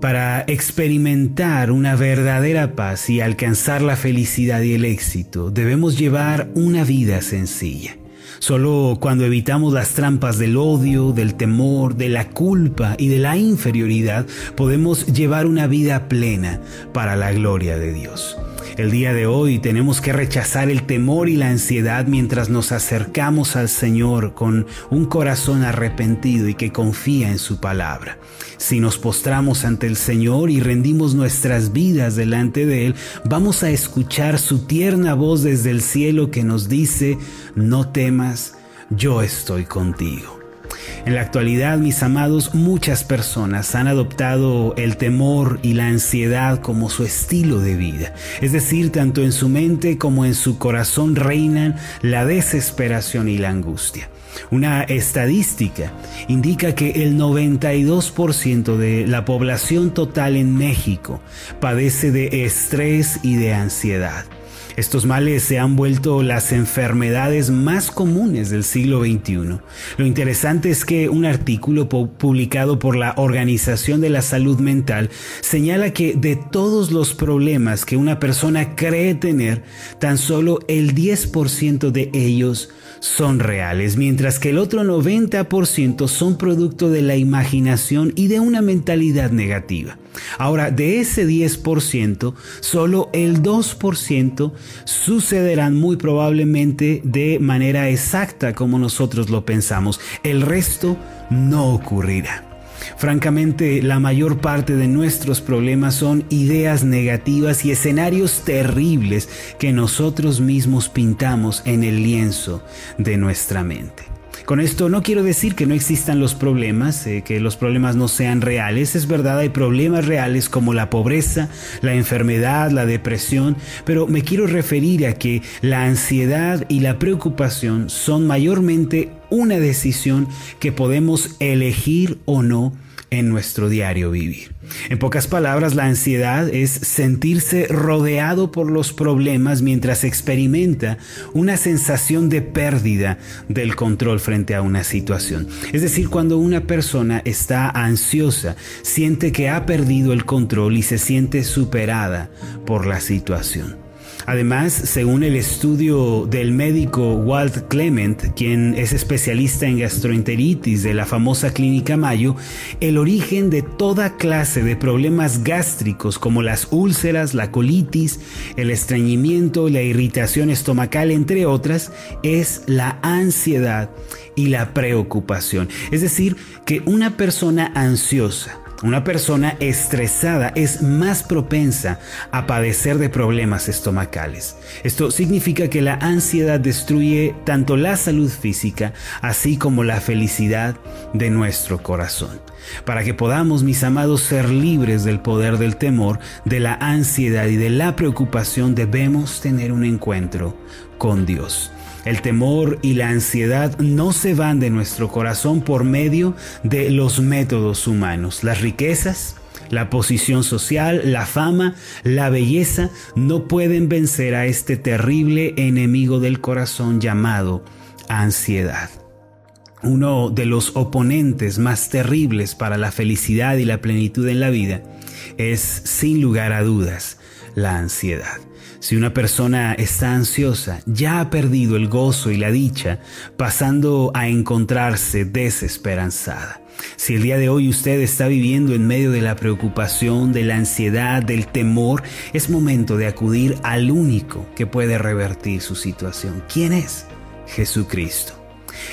Para experimentar una verdadera paz y alcanzar la felicidad y el éxito, debemos llevar una vida sencilla. Solo cuando evitamos las trampas del odio, del temor, de la culpa y de la inferioridad, podemos llevar una vida plena para la gloria de Dios. El día de hoy tenemos que rechazar el temor y la ansiedad mientras nos acercamos al Señor con un corazón arrepentido y que confía en su palabra. Si nos postramos ante el Señor y rendimos nuestras vidas delante de Él, vamos a escuchar su tierna voz desde el cielo que nos dice, no temas, yo estoy contigo. En la actualidad, mis amados, muchas personas han adoptado el temor y la ansiedad como su estilo de vida. Es decir, tanto en su mente como en su corazón reinan la desesperación y la angustia. Una estadística indica que el 92% de la población total en México padece de estrés y de ansiedad. Estos males se han vuelto las enfermedades más comunes del siglo XXI. Lo interesante es que un artículo publicado por la Organización de la Salud Mental señala que de todos los problemas que una persona cree tener, tan solo el 10% de ellos son reales, mientras que el otro 90% son producto de la imaginación y de una mentalidad negativa. Ahora, de ese 10%, solo el 2% sucederán muy probablemente de manera exacta como nosotros lo pensamos. El resto no ocurrirá. Francamente, la mayor parte de nuestros problemas son ideas negativas y escenarios terribles que nosotros mismos pintamos en el lienzo de nuestra mente. Con esto no quiero decir que no existan los problemas, eh, que los problemas no sean reales. Es verdad, hay problemas reales como la pobreza, la enfermedad, la depresión, pero me quiero referir a que la ansiedad y la preocupación son mayormente una decisión que podemos elegir o no en nuestro diario vivir. En pocas palabras, la ansiedad es sentirse rodeado por los problemas mientras experimenta una sensación de pérdida del control frente a una situación. Es decir, cuando una persona está ansiosa, siente que ha perdido el control y se siente superada por la situación. Además, según el estudio del médico Walt Clement, quien es especialista en gastroenteritis de la famosa clínica Mayo, el origen de toda clase de problemas gástricos como las úlceras, la colitis, el estreñimiento, la irritación estomacal, entre otras, es la ansiedad y la preocupación. Es decir, que una persona ansiosa, una persona estresada es más propensa a padecer de problemas estomacales. Esto significa que la ansiedad destruye tanto la salud física así como la felicidad de nuestro corazón. Para que podamos, mis amados, ser libres del poder del temor, de la ansiedad y de la preocupación, debemos tener un encuentro con Dios. El temor y la ansiedad no se van de nuestro corazón por medio de los métodos humanos. Las riquezas, la posición social, la fama, la belleza no pueden vencer a este terrible enemigo del corazón llamado ansiedad. Uno de los oponentes más terribles para la felicidad y la plenitud en la vida es, sin lugar a dudas, la ansiedad. Si una persona está ansiosa, ya ha perdido el gozo y la dicha, pasando a encontrarse desesperanzada. Si el día de hoy usted está viviendo en medio de la preocupación, de la ansiedad, del temor, es momento de acudir al único que puede revertir su situación. ¿Quién es? Jesucristo.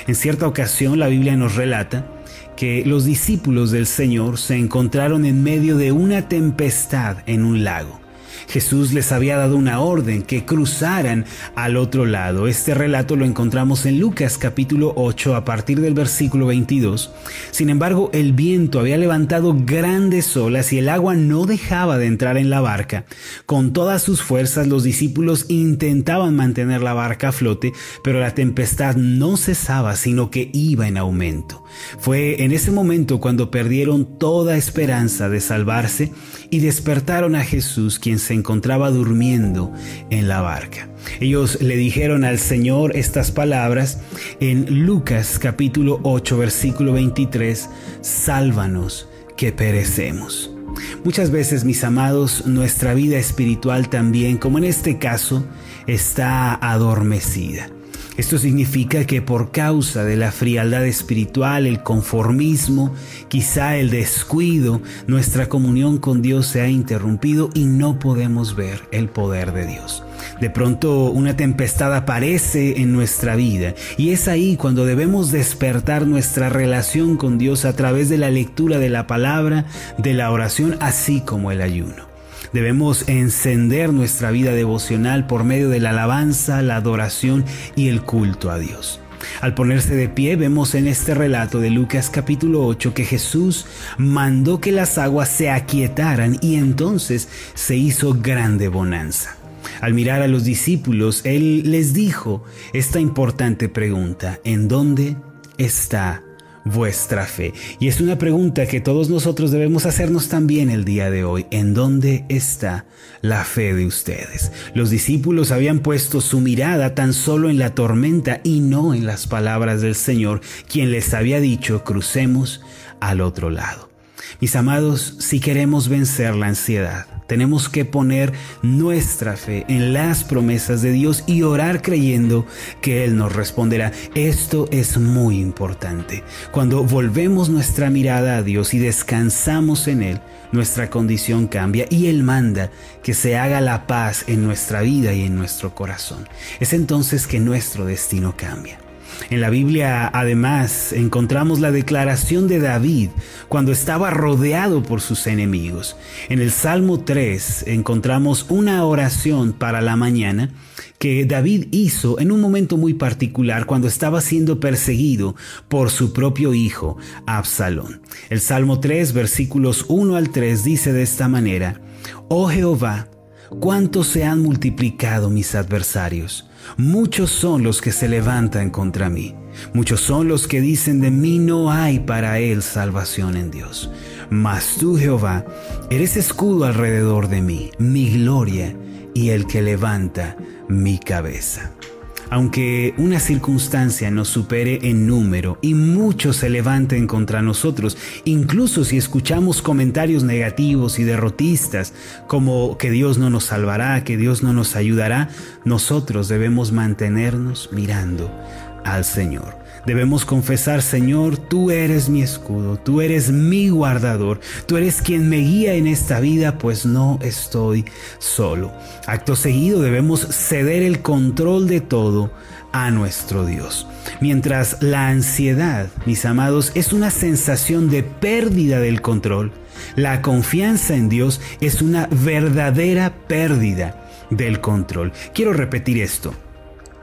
En cierta ocasión la Biblia nos relata que los discípulos del Señor se encontraron en medio de una tempestad en un lago. Jesús les había dado una orden que cruzaran al otro lado. Este relato lo encontramos en Lucas capítulo 8 a partir del versículo 22. Sin embargo, el viento había levantado grandes olas y el agua no dejaba de entrar en la barca. Con todas sus fuerzas los discípulos intentaban mantener la barca a flote, pero la tempestad no cesaba, sino que iba en aumento. Fue en ese momento cuando perdieron toda esperanza de salvarse y despertaron a Jesús, quien se encontraba durmiendo en la barca. Ellos le dijeron al Señor estas palabras en Lucas capítulo 8 versículo 23, sálvanos que perecemos. Muchas veces, mis amados, nuestra vida espiritual también, como en este caso, está adormecida. Esto significa que por causa de la frialdad espiritual, el conformismo, quizá el descuido, nuestra comunión con Dios se ha interrumpido y no podemos ver el poder de Dios. De pronto una tempestad aparece en nuestra vida y es ahí cuando debemos despertar nuestra relación con Dios a través de la lectura de la palabra, de la oración, así como el ayuno. Debemos encender nuestra vida devocional por medio de la alabanza, la adoración y el culto a Dios. Al ponerse de pie vemos en este relato de Lucas capítulo 8 que Jesús mandó que las aguas se aquietaran y entonces se hizo grande bonanza. Al mirar a los discípulos, Él les dijo esta importante pregunta, ¿en dónde está vuestra fe? Y es una pregunta que todos nosotros debemos hacernos también el día de hoy. ¿En dónde está la fe de ustedes? Los discípulos habían puesto su mirada tan solo en la tormenta y no en las palabras del Señor, quien les había dicho, crucemos al otro lado. Mis amados, si queremos vencer la ansiedad, tenemos que poner nuestra fe en las promesas de Dios y orar creyendo que Él nos responderá. Esto es muy importante. Cuando volvemos nuestra mirada a Dios y descansamos en Él, nuestra condición cambia y Él manda que se haga la paz en nuestra vida y en nuestro corazón. Es entonces que nuestro destino cambia. En la Biblia además encontramos la declaración de David cuando estaba rodeado por sus enemigos. En el Salmo 3 encontramos una oración para la mañana que David hizo en un momento muy particular cuando estaba siendo perseguido por su propio hijo, Absalón. El Salmo 3 versículos 1 al 3 dice de esta manera, Oh Jehová, cuánto se han multiplicado mis adversarios Muchos son los que se levantan contra mí. Muchos son los que dicen de mí no hay para él salvación en Dios. Mas tú, Jehová, eres escudo alrededor de mí, mi gloria y el que levanta mi cabeza. Aunque una circunstancia nos supere en número y muchos se levanten contra nosotros, incluso si escuchamos comentarios negativos y derrotistas como que Dios no nos salvará, que Dios no nos ayudará, nosotros debemos mantenernos mirando al Señor. Debemos confesar, Señor, tú eres mi escudo, tú eres mi guardador, tú eres quien me guía en esta vida, pues no estoy solo. Acto seguido debemos ceder el control de todo a nuestro Dios. Mientras la ansiedad, mis amados, es una sensación de pérdida del control, la confianza en Dios es una verdadera pérdida del control. Quiero repetir esto.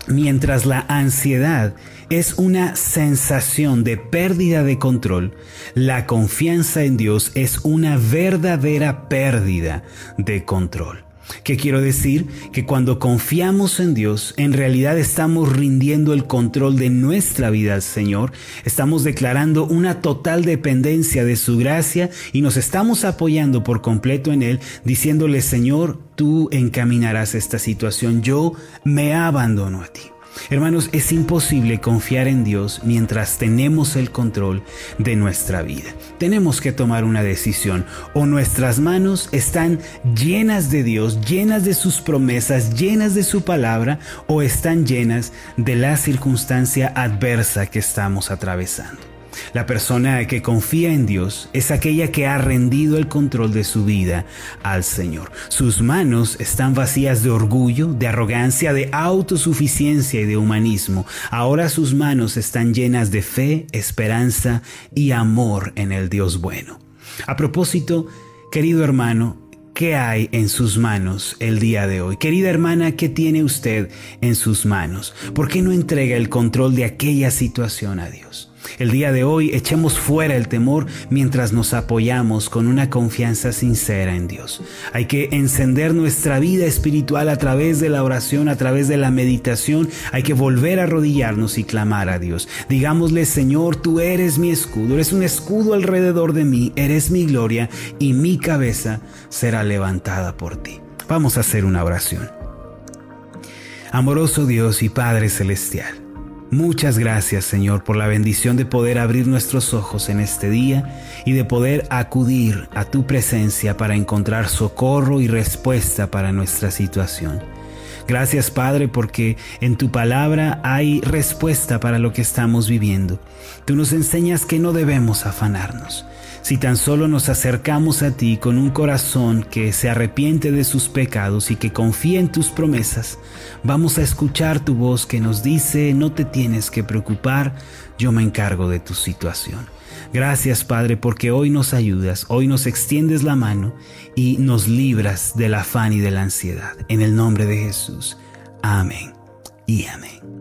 Mientras la ansiedad es una sensación de pérdida de control, la confianza en Dios es una verdadera pérdida de control. ¿Qué quiero decir? Que cuando confiamos en Dios, en realidad estamos rindiendo el control de nuestra vida al Señor, estamos declarando una total dependencia de su gracia y nos estamos apoyando por completo en Él, diciéndole, Señor, tú encaminarás esta situación, yo me abandono a ti. Hermanos, es imposible confiar en Dios mientras tenemos el control de nuestra vida. Tenemos que tomar una decisión. O nuestras manos están llenas de Dios, llenas de sus promesas, llenas de su palabra, o están llenas de la circunstancia adversa que estamos atravesando. La persona que confía en Dios es aquella que ha rendido el control de su vida al Señor. Sus manos están vacías de orgullo, de arrogancia, de autosuficiencia y de humanismo. Ahora sus manos están llenas de fe, esperanza y amor en el Dios bueno. A propósito, querido hermano, ¿Qué hay en sus manos el día de hoy? Querida hermana, ¿qué tiene usted en sus manos? ¿Por qué no entrega el control de aquella situación a Dios? El día de hoy echemos fuera el temor mientras nos apoyamos con una confianza sincera en Dios. Hay que encender nuestra vida espiritual a través de la oración, a través de la meditación. Hay que volver a arrodillarnos y clamar a Dios. Digámosle, Señor, tú eres mi escudo, eres un escudo alrededor de mí, eres mi gloria y mi cabeza será levantada por ti. Vamos a hacer una oración. Amoroso Dios y Padre Celestial. Muchas gracias Señor por la bendición de poder abrir nuestros ojos en este día y de poder acudir a tu presencia para encontrar socorro y respuesta para nuestra situación. Gracias Padre porque en tu palabra hay respuesta para lo que estamos viviendo. Tú nos enseñas que no debemos afanarnos. Si tan solo nos acercamos a ti con un corazón que se arrepiente de sus pecados y que confía en tus promesas, vamos a escuchar tu voz que nos dice, no te tienes que preocupar, yo me encargo de tu situación. Gracias Padre porque hoy nos ayudas, hoy nos extiendes la mano y nos libras del afán y de la ansiedad. En el nombre de Jesús. Amén y amén.